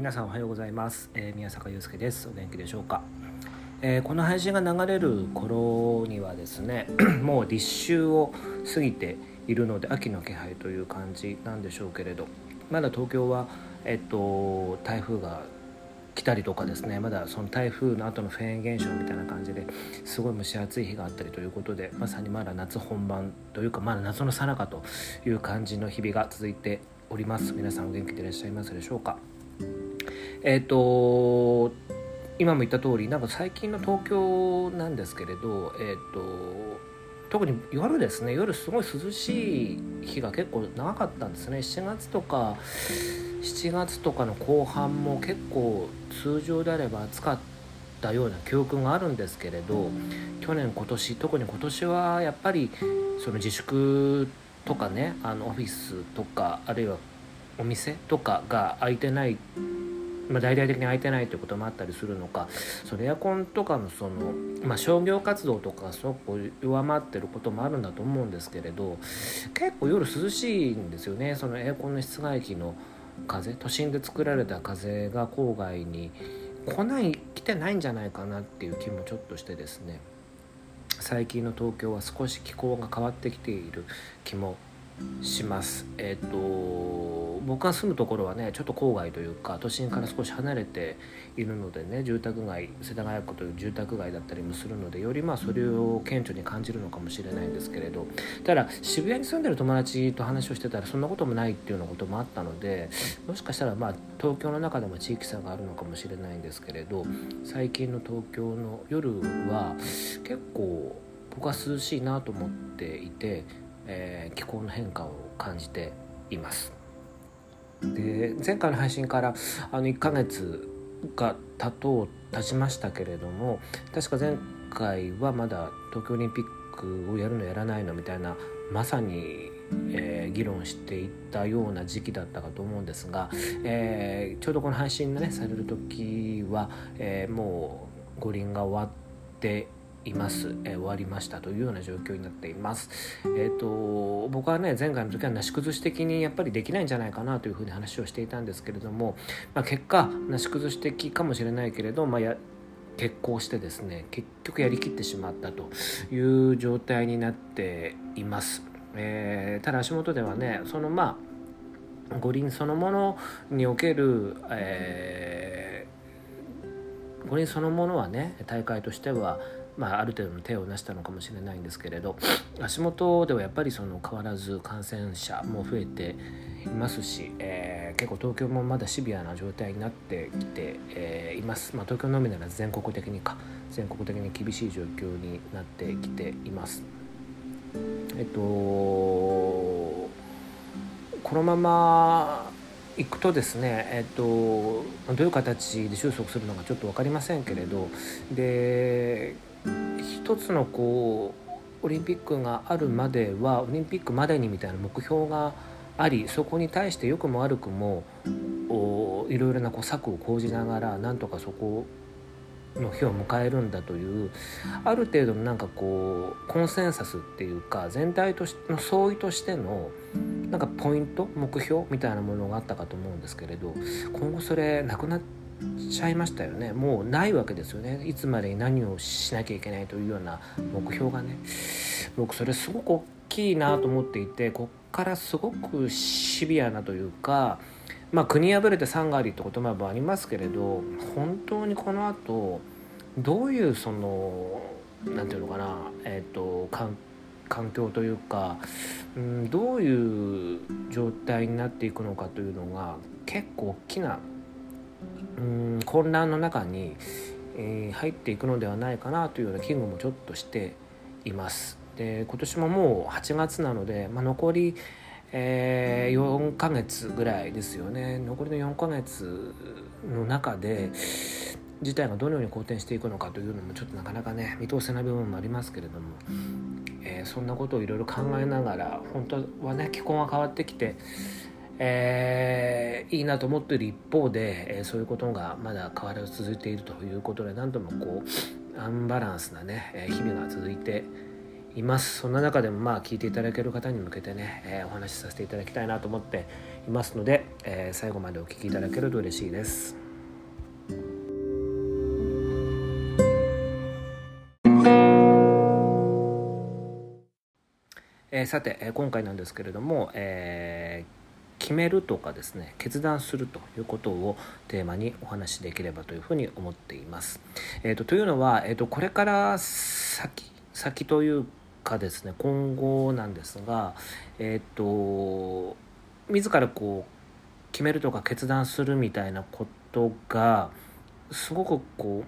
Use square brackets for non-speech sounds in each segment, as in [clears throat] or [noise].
皆さんおはようございます、えー宮坂祐介です。お元気でしょうか、えーこの配信が流れる頃にはですね [clears throat] もう立秋を過ぎているので秋の気配という感じなんでしょうけれどまだ東京はえっと台風が来たりとかですねまだその台風の後のフェーン現象みたいな感じですごい蒸し暑い日があったりということでまさにまだ夏本番というかまだ夏の最中という感じの日々が続いております。皆さんお元気でいらっしゃいますでしょうか？えっ、と今も言った通りなんか最近の東京なんですけれどえっ、と特に夜ですね夜すごい涼しい日が結構長かったんですね。7月とか7月とかの後半も結構通常であれば暑かったような記憶があるんですけれど去年今年特に今年はやっぱりその自粛とかねあのオフィスとかあるいはお店とかが開いてないまあ、大々的に空いてないということもあったりするのか。そのエアコンとかのその、まあ、商業活動とかがすごく弱まってることもあるんだと思うんですけれど結構夜涼しいんですよね。そのエアコンの室外機の風都心で作られた風が郊外に来ない来てないんじゃないかなっていう気もちょっとしてですね。最近の東京は少し気候が変わってきている気もします。えっ、と僕が住むところはねちょっと郊外というか都心から少し離れているのでね住宅街世田谷区という住宅街だったりもするのでよりまあそれを顕著に感じるのかもしれないんですけれどただ渋谷に住んでる友達と話をしてたらそんなこともないっていうようなこともあったのでもしかしたらまあ東京の中でも地域差があるのかもしれないんですけれど最近の東京の夜は結構僕は涼しいなと思っていて、えー気候の変化を感じています。で前回の配信からあの1ヶ月が経とう経ちましたけれども確か前回はまだ東京オリンピックをやるのやらないのみたいなまさに、えー議論していったような時期だったかと思うんですが、えーちょうどこの配信がねされる時は、えーもう五輪が終わっています、えー終わりましたというような状況になっています。えー、と僕はね前回の時はなし崩し的にやっぱりできないんじゃないかなというふうに話をしていたんですけれども、まあ、結果なし崩し的かもしれないけれど、まあ、や結婚してですね結局やりきってしまったという状態になっています。えーただ足元ではねそのまあ五輪そのものにおける、えー五輪そのものはね大会としては、まあ、ある程度の手を成したのかもしれないんですけれど [sniffs] 足元ではやっぱりその変わらず感染者も増えていますし、えー結構東京もまだシビアな状態になってきて、えーいます、まあ、東京のみなら全国的にか全国的に厳しい状況になってきています。えっとこのままいくとですね、えっと、どういう形で収束するのかちょっと分かりませんけれどで一つのこうオリンピックがあるまではオリンピックまでにみたいな目標がありそこに対して良くも悪くもおいろいろなこう策を講じながらなんとかそこをの日を迎えるんだというある程度のなんかこうコンセンサスっていうか全体としの相違としてのなんかポイント目標みたいなものがあったかと思うんですけれど今後それなくなっちゃいましたよね。もうないわけですよね。いつまでに何をしなきゃいけないというような目標がね。僕それすごく大きいなと思っていてこっからすごくシビアなというかまあ国破れて山がありって言葉もありますけれど本当にこの後どういうそのなんていうのかなえっ、と環環境というか、うん、どういう状態になっていくのかというのが結構大きな、うん、混乱の中に、えー入っていくのではないかなというような危惧もちょっとしています。で今年ももう8月なので、まあ、残り、えー4ヶ月ぐらいですよね。残りの4ヶ月の中で事態がどのように好転していくのかというのもちょっとなかなかね見通せない部分もありますけれども、えーそんなことをいろいろ考えながら本当はね気候が変わってきて、えーいいなと思っている一方で、えーそういうことがまだ変わらず続いているということで何ともこうアンバランスなね、日々が続いていますそんな中でもまあ聞いていただける方に向けてね、えー、お話しさせていただきたいなと思っていますので、えー、最後までお聞きいただけると嬉しいです。えー、さて、え今回なんですけれども、えー決めるとかですね決断するということをテーマにお話しできればというふうに思っています。えーと、というのは、えーと、これから先先というかですね今後なんですが、えっ、と自らこう決めるとか決断するみたいなことがすごくこ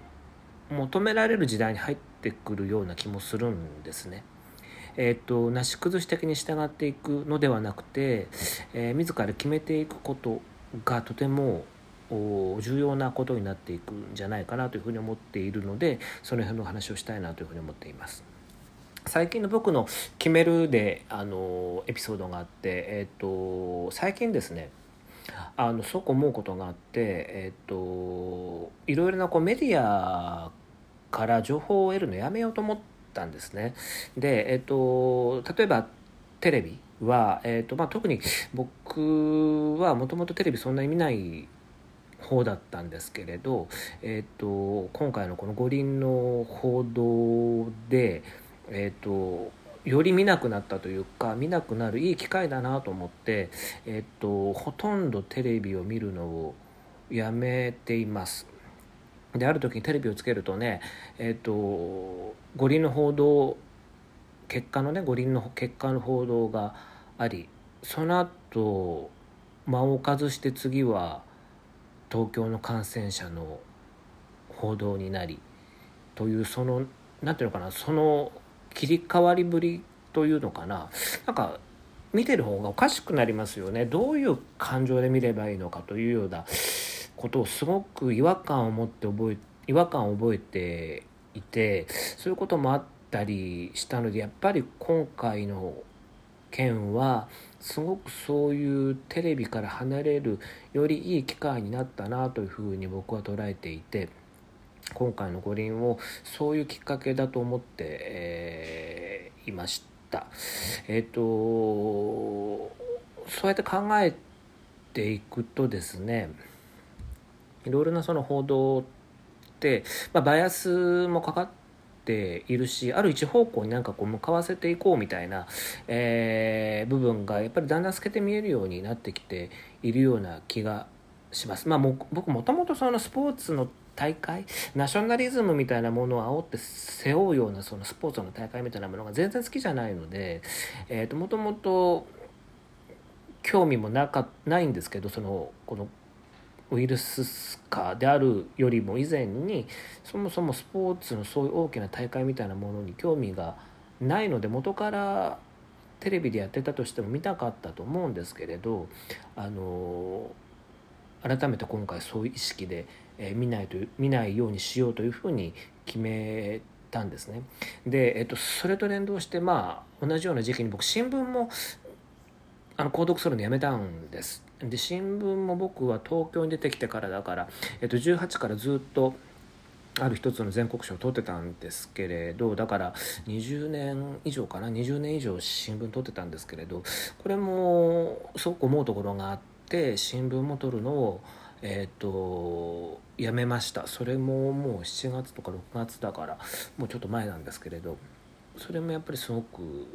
う求められる時代に入ってくるような気もするんですね。えーと、なし崩し的に従っていくのではなくて、えー、自ら決めていくことがとても重要なことになっていくんじゃないかなというふうに思っているのでその辺の話をしたいなというふうに思っています。最近の僕の「決めるで」あのエピソードがあって、えーと、最近ですねあのすごく思うことがあって、えーと、いろいろなこうメディアから情報を得るのやめようと思ったんですね。で、えっと、例えばテレビは、えっとまあ、特に僕はもともとテレビそんなに見ない方だったんですけれど、えっと、今回のこの五輪の報道で、えっと、より見なくなったというか見なくなるいい機会だなと思って、えっと、ほとんどテレビを見るのをやめています。である時にテレビをつけるとねえっ、と五輪の報道結果のね五輪の結果の報道がありその後間を置かずして次は東京の感染者の報道になりというその何ていうのかなその切り替わりぶりというのかな。なんか見てる方がおかしくなりますよね。どういう感情で見ればいいのかというようなことをすごく違和感を持って覚え違和感を覚えていてそういうこともあったりしたのでやっぱり今回の件はすごくそういうテレビから離れるよりいい機会になったなというふうに僕は捉えていて今回の五輪をそういうきっかけだと思って、えー、いました。えっ、ー、とそうやって考えていくとですねいろいろなその報道って、まあ、バイアスもかかっているしある一方向になんかこう向かわせていこうみたいな、えー、部分がやっぱりだんだん透けて見えるようになってきているような気がします。まあ、も僕もともとそのスポーツの大会？ナショナリズムみたいなものを煽って背負うようなそのスポーツの大会みたいなものが全然好きじゃないので、えー、ともともと興味もなかないんですけどそのこのウイルス化であるよりも以前にそもそもスポーツのそういう大きな大会みたいなものに興味がないので元からテレビでやってたとしても見たかったと思うんですけれどあの改めて今回そういう意識で、えー、見ないと見ないようにしようというふうに決めたんですね。で、えっと、それと連動してまあ同じような時期に僕新聞もあの購読するのやめたんです。で新聞も僕は東京に出てきてからだから、えっと、18からずっとある一つの全国賞を取ってたんですけれどだから20年以上かな？20年以上新聞取ってたんですけれどこれもすごく思うところがあって新聞も取るのをえっ、ー、とやめました。それももう7月とか6月だからもうちょっと前なんですけれどそれもやっぱりすごく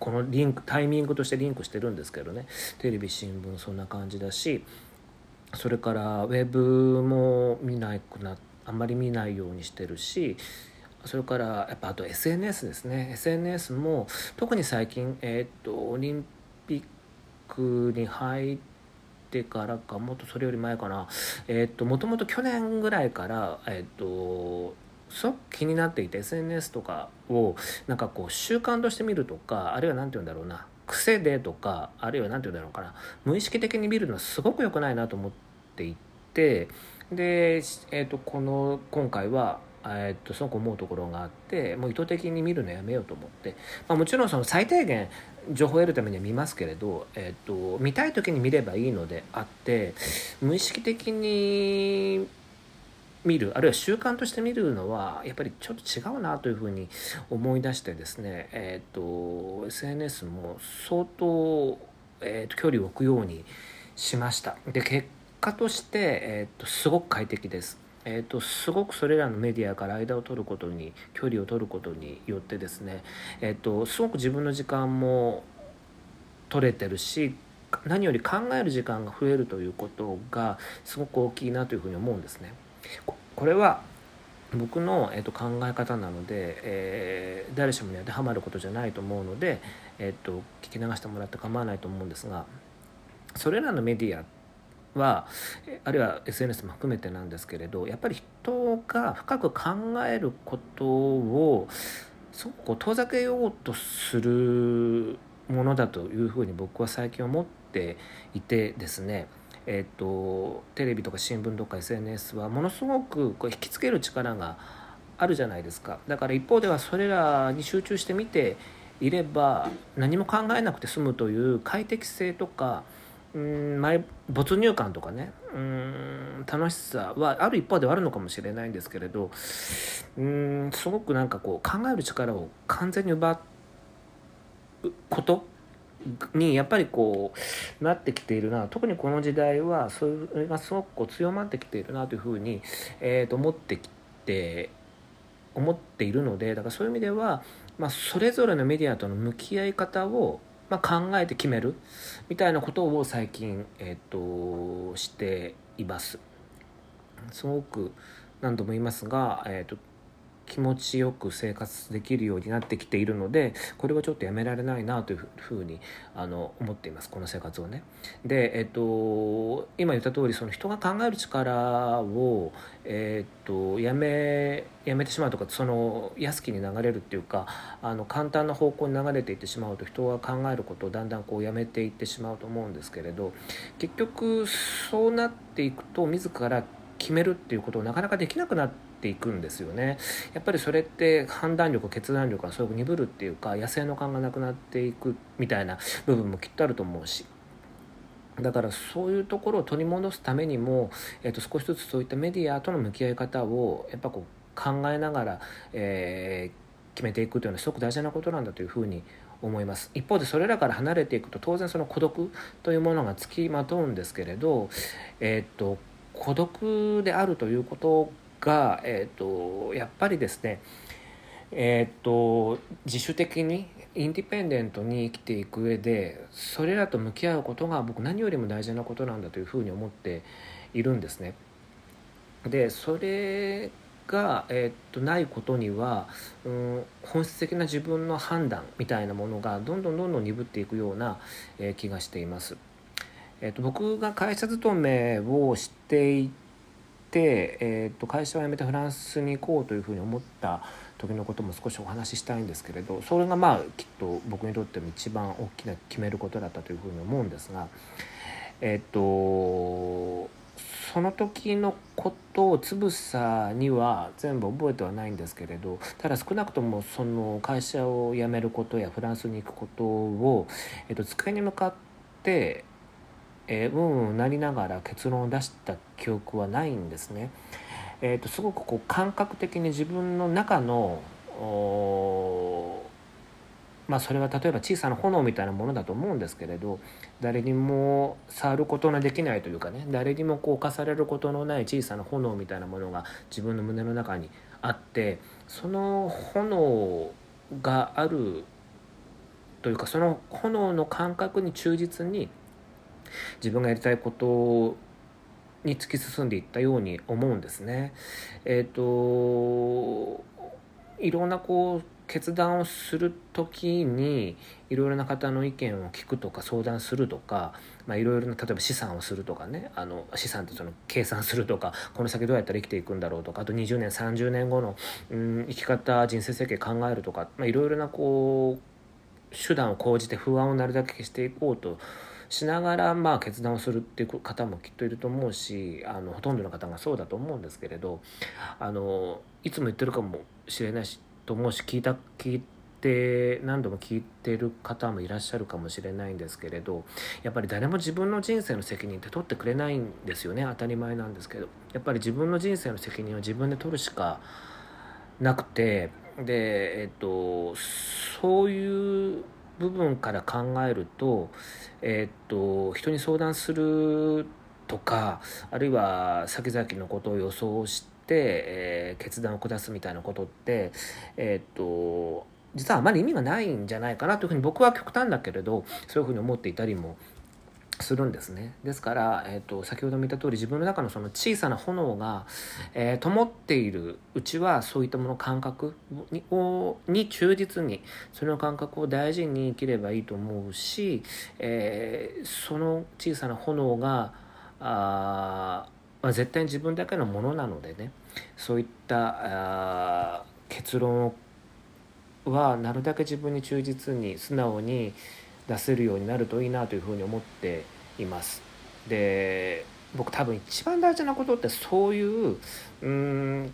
このリンクタイミングとしてリンクしてるんですけどね。テレビ新聞そんな感じだしそれからウェブも見なくなあんまり見ないようにしてるしそれからやっぱあと SNS ですね。SNS も特に最近、えー、とオリンピックに入ってからかもっとそれより前かな。え、っともともと去年ぐらいから、え、っとすごく気になっていて SNS とかをなんかこう習慣として見るとかあるいは何て言うんだろうな癖でとかあるいは何て言うんだろうかな無意識的に見るのはすごく良くないなと思っていてで、えー、とこの今回はえー、とすごく思うところがあってもう意図的に見るのやめようと思って、まあ、もちろんその最低限情報を得るためには見ますけれど、えーと見たい時に見ればいいのであって無意識的に見るあるいは習慣として見るのはやっぱりちょっと違うなというふうに思い出してですね、えーと、SNS も相当、えーと、距離を置くようにしましたで結果として、えーと、すごく快適です。えーと、すごくそれらのメディアから間を取ることに距離を取ることによってですね、えー、とすごく自分の時間も取れてるし何より考える時間が増えるということがすごく大きいなというふうに思うんですね。これは僕の、えー、と考え方なので、えー、誰しもに当てはまることじゃないと思うので、えー、と聞き流してもらって構わないと思うんですがそれらのメディアってはあるいは SNS も含めてなんですけれどやっぱり人が深く考えることをすごく遠ざけようとするものだというふうに僕は最近思っていてですね。えーと、テレビとか新聞とか SNS はものすごくこう引きつける力があるじゃないですか。だから一方ではそれらに集中して見ていれば何も考えなくて済むという快適性とかうん没入感とかね。うん楽しさはある一方ではあるのかもしれないんですけれど。うんすごくなんかこう考える力を完全に奪うことにやっぱりこうなってきているな。特にこの時代はそれがすごくこう強まってきているなというふうに、えー、と思ってきて思っているので。だからそういう意味では、まあ、それぞれのメディアとの向き合い方を、まあ、考えて決める？みたいなことを最近、えー、としています。すごく何度も言いますが、えーと気持ちよく生活できるようになってきているのでこれはちょっとやめられないなというふうにあの思っていますこの生活をね。で、えっと、今言った通りそり人が考える力を、えっと、やめやめてしまうとかその安きに流れるっていうかあの簡単な方向に流れていってしまうと人が考えることをだんだんこうやめていってしまうと思うんですけれど結局そうなっていくと自ら決めるっていうことをなかなかできなくなってていくんですよね。やっぱりそれって判断力決断力がすごく鈍るっていうか野生の感がなくなっていくみたいな部分もきっとあると思うし。だからそういうところを取り戻すためにも、えー、と少しずつそういったメディアとの向き合い方をやっぱこう考えながら、えー、決めていくというのはすごく大事なことなんだというふうに思います。一方でそれらから離れていくと当然その孤独というものがつきまとうんですけれど、えーと孤独であるということが、えーと、やっぱりですねえーと、自主的にインディペンデントに生きていく上でそれらと向き合うことが僕何よりも大事なことなんだというふうに思っているんですね。でそれが、えー、とないことには、うん、本質的な自分の判断みたいなものがどんどんどんどん鈍っていくような、えー、気がしています。えーと僕が会社勤めをしていて、えー、と会社を辞めてフランスに行こうというふうに思った時のことも少しお話ししたいんですけれどそれがまあきっと僕にとっても一番大きな決めることだったというふうに思うんですがえっ、ー、とその時のことをつぶさには全部覚えてはないんですけれどただ少なくともその会社を辞めることやフランスに行くことを、えー、と机に向かってえー、うんうんなりながら結論を出した記憶はないんですね。えーと、すごくこう感覚的に自分の中のまあそれは例えば小さな炎みたいなものだと思うんですけれど誰にも触ることのできないというかね誰にもこう侵されることのない小さな炎みたいなものが自分の胸の中にあってその炎があるというかその炎の感覚に忠実に自分がやりたいことに突き進んでいったように思うんですね。えっ、ー、といろんなこう決断をする時にいろいろな方の意見を聞くとか相談するとか、まあ、いろいろな例えば資産をするとかねあの資産ってその計算するとかこの先どうやったら生きていくんだろうとかあと20年30年後の、うん、生き方人生設計考えるとか、まあ、いろいろなこう手段を講じて不安をなるだけ消していこうとしながらまあ決断をするっていう方もきっといると思うしあのほとんどの方がそうだと思うんですけれどあのいつも言ってるかもしれないしと思うし聞いた聞いて何度も聞いてる方もいらっしゃるかもしれないんですけれどやっぱり誰も自分の人生の責任って取ってくれないんですよね当たり前なんですけど。やっぱり自分の人生の責任は自分で取るしかなくてでえっとそういう部分から考えるとえっと人に相談するとかあるいは先々のことを予想して、えー、決断を下すみたいなことってえっと実はあまり意味がないんじゃないかなというふうに僕は極端だけれどそういうふうに思っていたりもするんですね。ですから、えーと、先ほども言った通り自分の中のその小さな炎が、えー、灯っているうちはそういったもの感覚にをに忠実にその感覚を大事に生きればいいと思うし、えー、その小さな炎があ、まあ、絶対に自分だけのものなのでねそういったあ結論はなるだけ自分に忠実に素直に出せるようになるといいなというふうに思っています。で僕多分一番大事なことってそういううん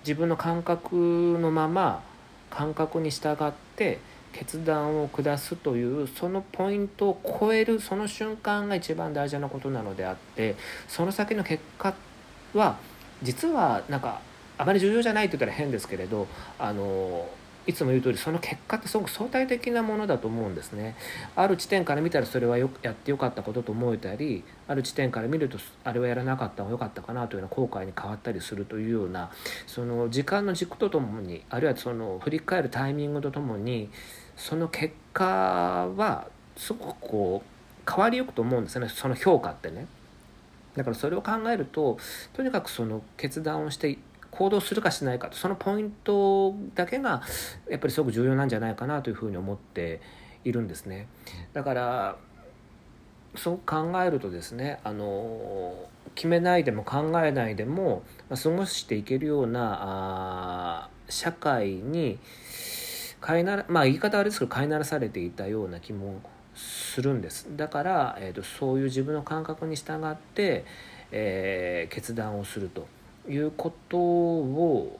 自分の感覚のまま感覚に従って決断を下すというそのポイントを超えるその瞬間が一番大事なことなのであってその先の結果は実はなんかあまり重要じゃないって言ったら変ですけれどあのいつも言う通りその結果ってすごく相対的なものだと思うんですね。ある地点から見たらそれはよやってよかったことと思えたりある地点から見るとあれはやらなかった方が良かったかなというような後悔に変わったりするというようなその時間の軸とともにあるいはその振り返るタイミングとともにその結果はすごくこう変わりゆくと思うんですねその評価ってね。だからそれを考えるととにかくその決断をして行動するかしないかとそのポイントだけがやっぱりすごく重要なんじゃないかなというふうに思っているんですね。だからそう考えるとですねあの決めないでも考えないでも、まあ、過ごしていけるようなあ社会に飼いならまあ言い方悪いですけど飼いならされていたような気もするんですだから、えーと、とそういう自分の感覚に従って、えー、決断をするということを、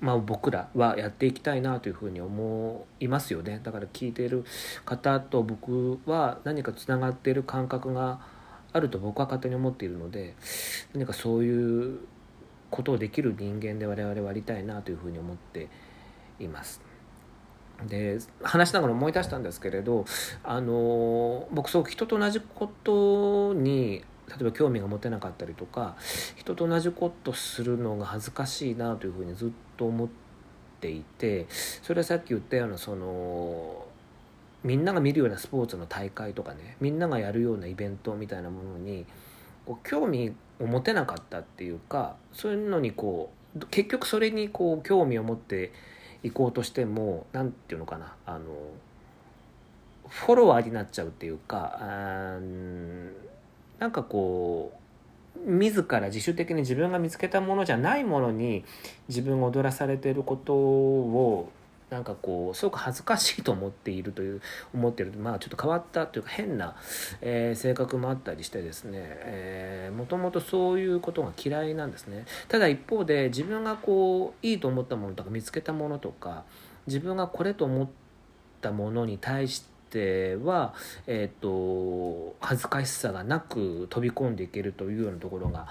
まあ、僕らはやっていきたいなというふうに思いますよねだから聞いてる方と僕は何かつながっている感覚があると僕は勝手に思っているので何かそういうことをできる人間で我々はありたいなというふうに思っています。で話しながら思い出したんですけれどあの僕すごく人と同じことに例えば興味が持てなかったりとか人と同じことするのが恥ずかしいなというふうにずっと思っていてそれはさっき言ったようなそのみんなが見るようなスポーツの大会とかねみんながやるようなイベントみたいなものにこう興味を持てなかったっていうかそういうのにこう結局それにこう興味を持っていこうとしても何て言うのかなあのフォロワーになっちゃうっていうかなんかこう自ら自主的に自分が見つけたものじゃないものに自分が踊らされていることをなんかこうすごく恥ずかしいと思っているという思ってる。まあちょっと変わったというか変な、えー、性格もあったりしてですね、えもともとそういうことが嫌いなんですね。ただ一方で自分がこういいと思ったものとか見つけたものとか自分がこれと思ったものに対してては、えーと、恥ずかしさがなく飛び込んでいけるというようなところが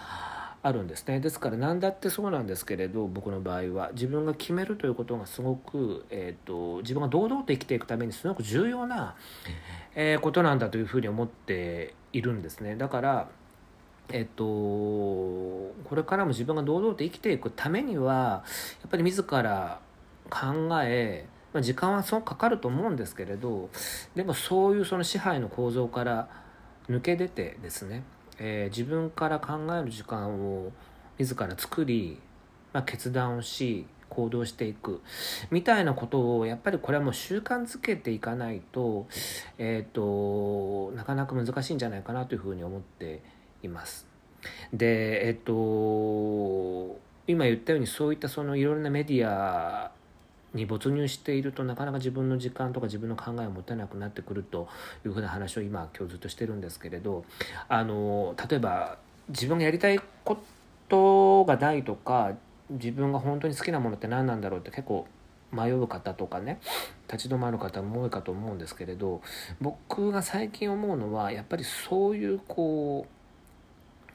あるんですね。ですから何だってそうなんですけれど僕の場合は自分が決めるということがすごく、えーと、自分が堂々と生きていくためにすごく重要な、えー、ことなんだというふうに思っているんですね。だからえっと、これからも自分が堂々と生きていくためにはやっぱり自ら考えまあ、時間はそうかかると思うんですけれどでもそういうその支配の構造から抜け出てですね、えー、自分から考える時間を自ら作り、まあ、決断をし行動していくみたいなことをやっぱりこれはもう習慣づけていかないと,、えーと、なかなか難しいんじゃないかなというふうに思っています。でえっ、と今言ったようにそういったそのいろいろなメディアに没入しているとなかなか自分の時間とか自分の考えを持てなくなってくるというふうな話を今今日ずっとしてるんですけれどあの例えば自分がやりたいことがないとか自分が本当に好きなものって何なんだろうって結構迷う方とかね立ち止まる方も多いかと思うんですけれど僕が最近思うのはやっぱりそういうこ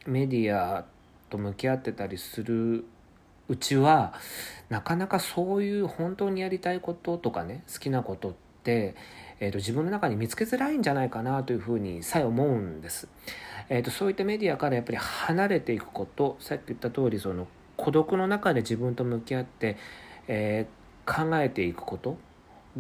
うメディアと向き合ってたりするうちはなかなかそういう本当にやりたいこととかね好きなことって、えーと、自分の中に見つけづらいんじゃないかなというふうにさえ思うんです。えーと、そういったメディアからやっぱり離れていくことさっき言った通りその孤独の中で自分と向き合って、えー、考えていくこと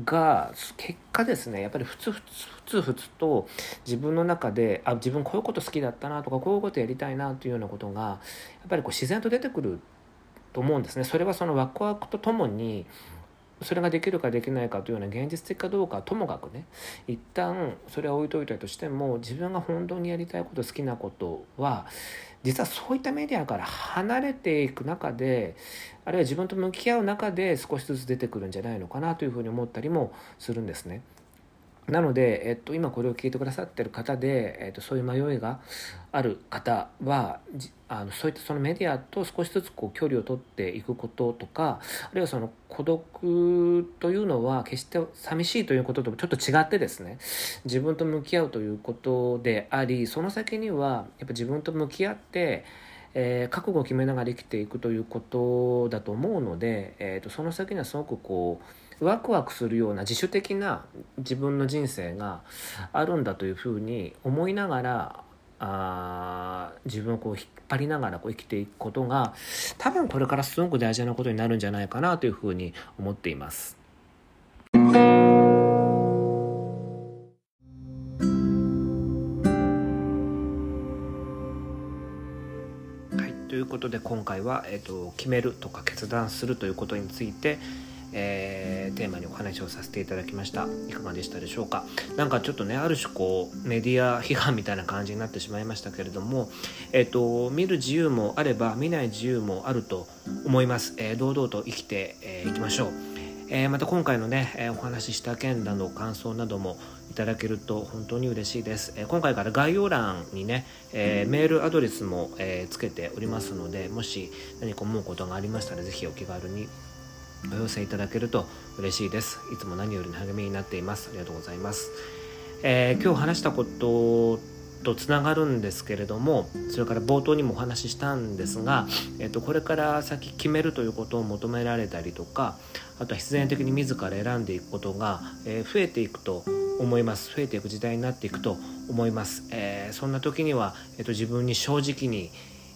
が結果ですねやっぱりふつふつふつふつと自分の中であ自分こういうこと好きだったなとかこういうことやりたいなというようなことがやっぱりこう自然と出てくると思うんですね。それはそのワクワクとともにそれができるかできないかというような現実的かどうかはともかくね一旦それは置いといたとしても自分が本当にやりたいこと好きなことは実はそういったメディアから離れていく中であるいは自分と向き合う中で少しずつ出てくるんじゃないのかなというふうに思ったりもするんですね。なので、えっと、今これを聞いてくださってる方で、えっと、そういう迷いがある方はあのそういったそのメディアと少しずつこう距離を取っていくこととかあるいはその孤独というのは決して寂しいということとちょっと違ってですね自分と向き合うということでありその先にはやっぱ自分と向き合ってえー、覚悟を決めながら生きていくということだと思うので、えーと、その先にはすごくこうワクワクするような自主的な自分の人生があるんだというふうに思いながらあ自分をこう引っ張りながらこう生きていくことが多分これからすごく大事なことになるんじゃないかなというふうに思っています。ということで今回は、えーと、決めるとか決断するということについて、えー、テーマにお話をさせていただきました。いかがでしたでしょうか？なんかちょっとねある種こうメディア批判みたいな感じになってしまいましたけれども、えーと、見る自由もあれば見ない自由もあると思います、えー、堂々と生きてい、えー、きましょう。えー、また今回のね、えー、お話しした件だの感想などもいただけると本当に嬉しいです、えー、今回から概要欄にね、えメールアドレスも、えつけておりますのでもし何か思うことがありましたら是非お気軽にお寄せいただけると嬉しいです。いつも何よりの励みになっています。ありがとうございます、え今日話したこととつながるんですけれどもそれから冒頭にもお話ししたんですが、えっと、これから先決めるということを求められたりとかあとは必然的に自ら選んでいくことが、え、増えていくと思います。増えていく時代になっていくと思います、えー、そんな時には、えっと、自分に正直に、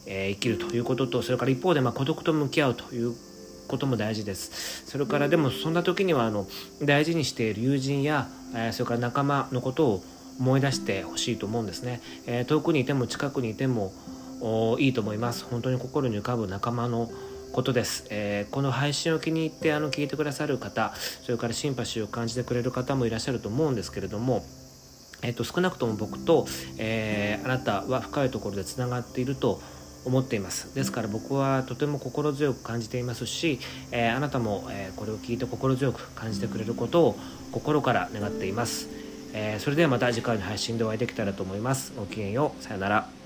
え、生きるということとそれから一方で、まあ、孤独と向き合うということも大事です。それからでもそんな時にはあの大事にしている友人や、えそれから仲間のことを思い出してほしいと思うんですね、え、遠くにいても近くにいてもいいと思います。本当に心に浮かぶ仲間のことです、えー、この配信を気に入ってあの聞いてくださる方それからシンパシーを感じてくれる方もいらっしゃると思うんですけれどもえっと、少なくとも僕と、えー、あなたは深いところでつながっていると思っていますですから僕はとても心強く感じていますし、えー、あなたも、えー、これを聞いて心強く感じてくれることを心から願っています。えー、それではまた次回の配信でお会いできたらと思います。ごきげんよう。さよなら。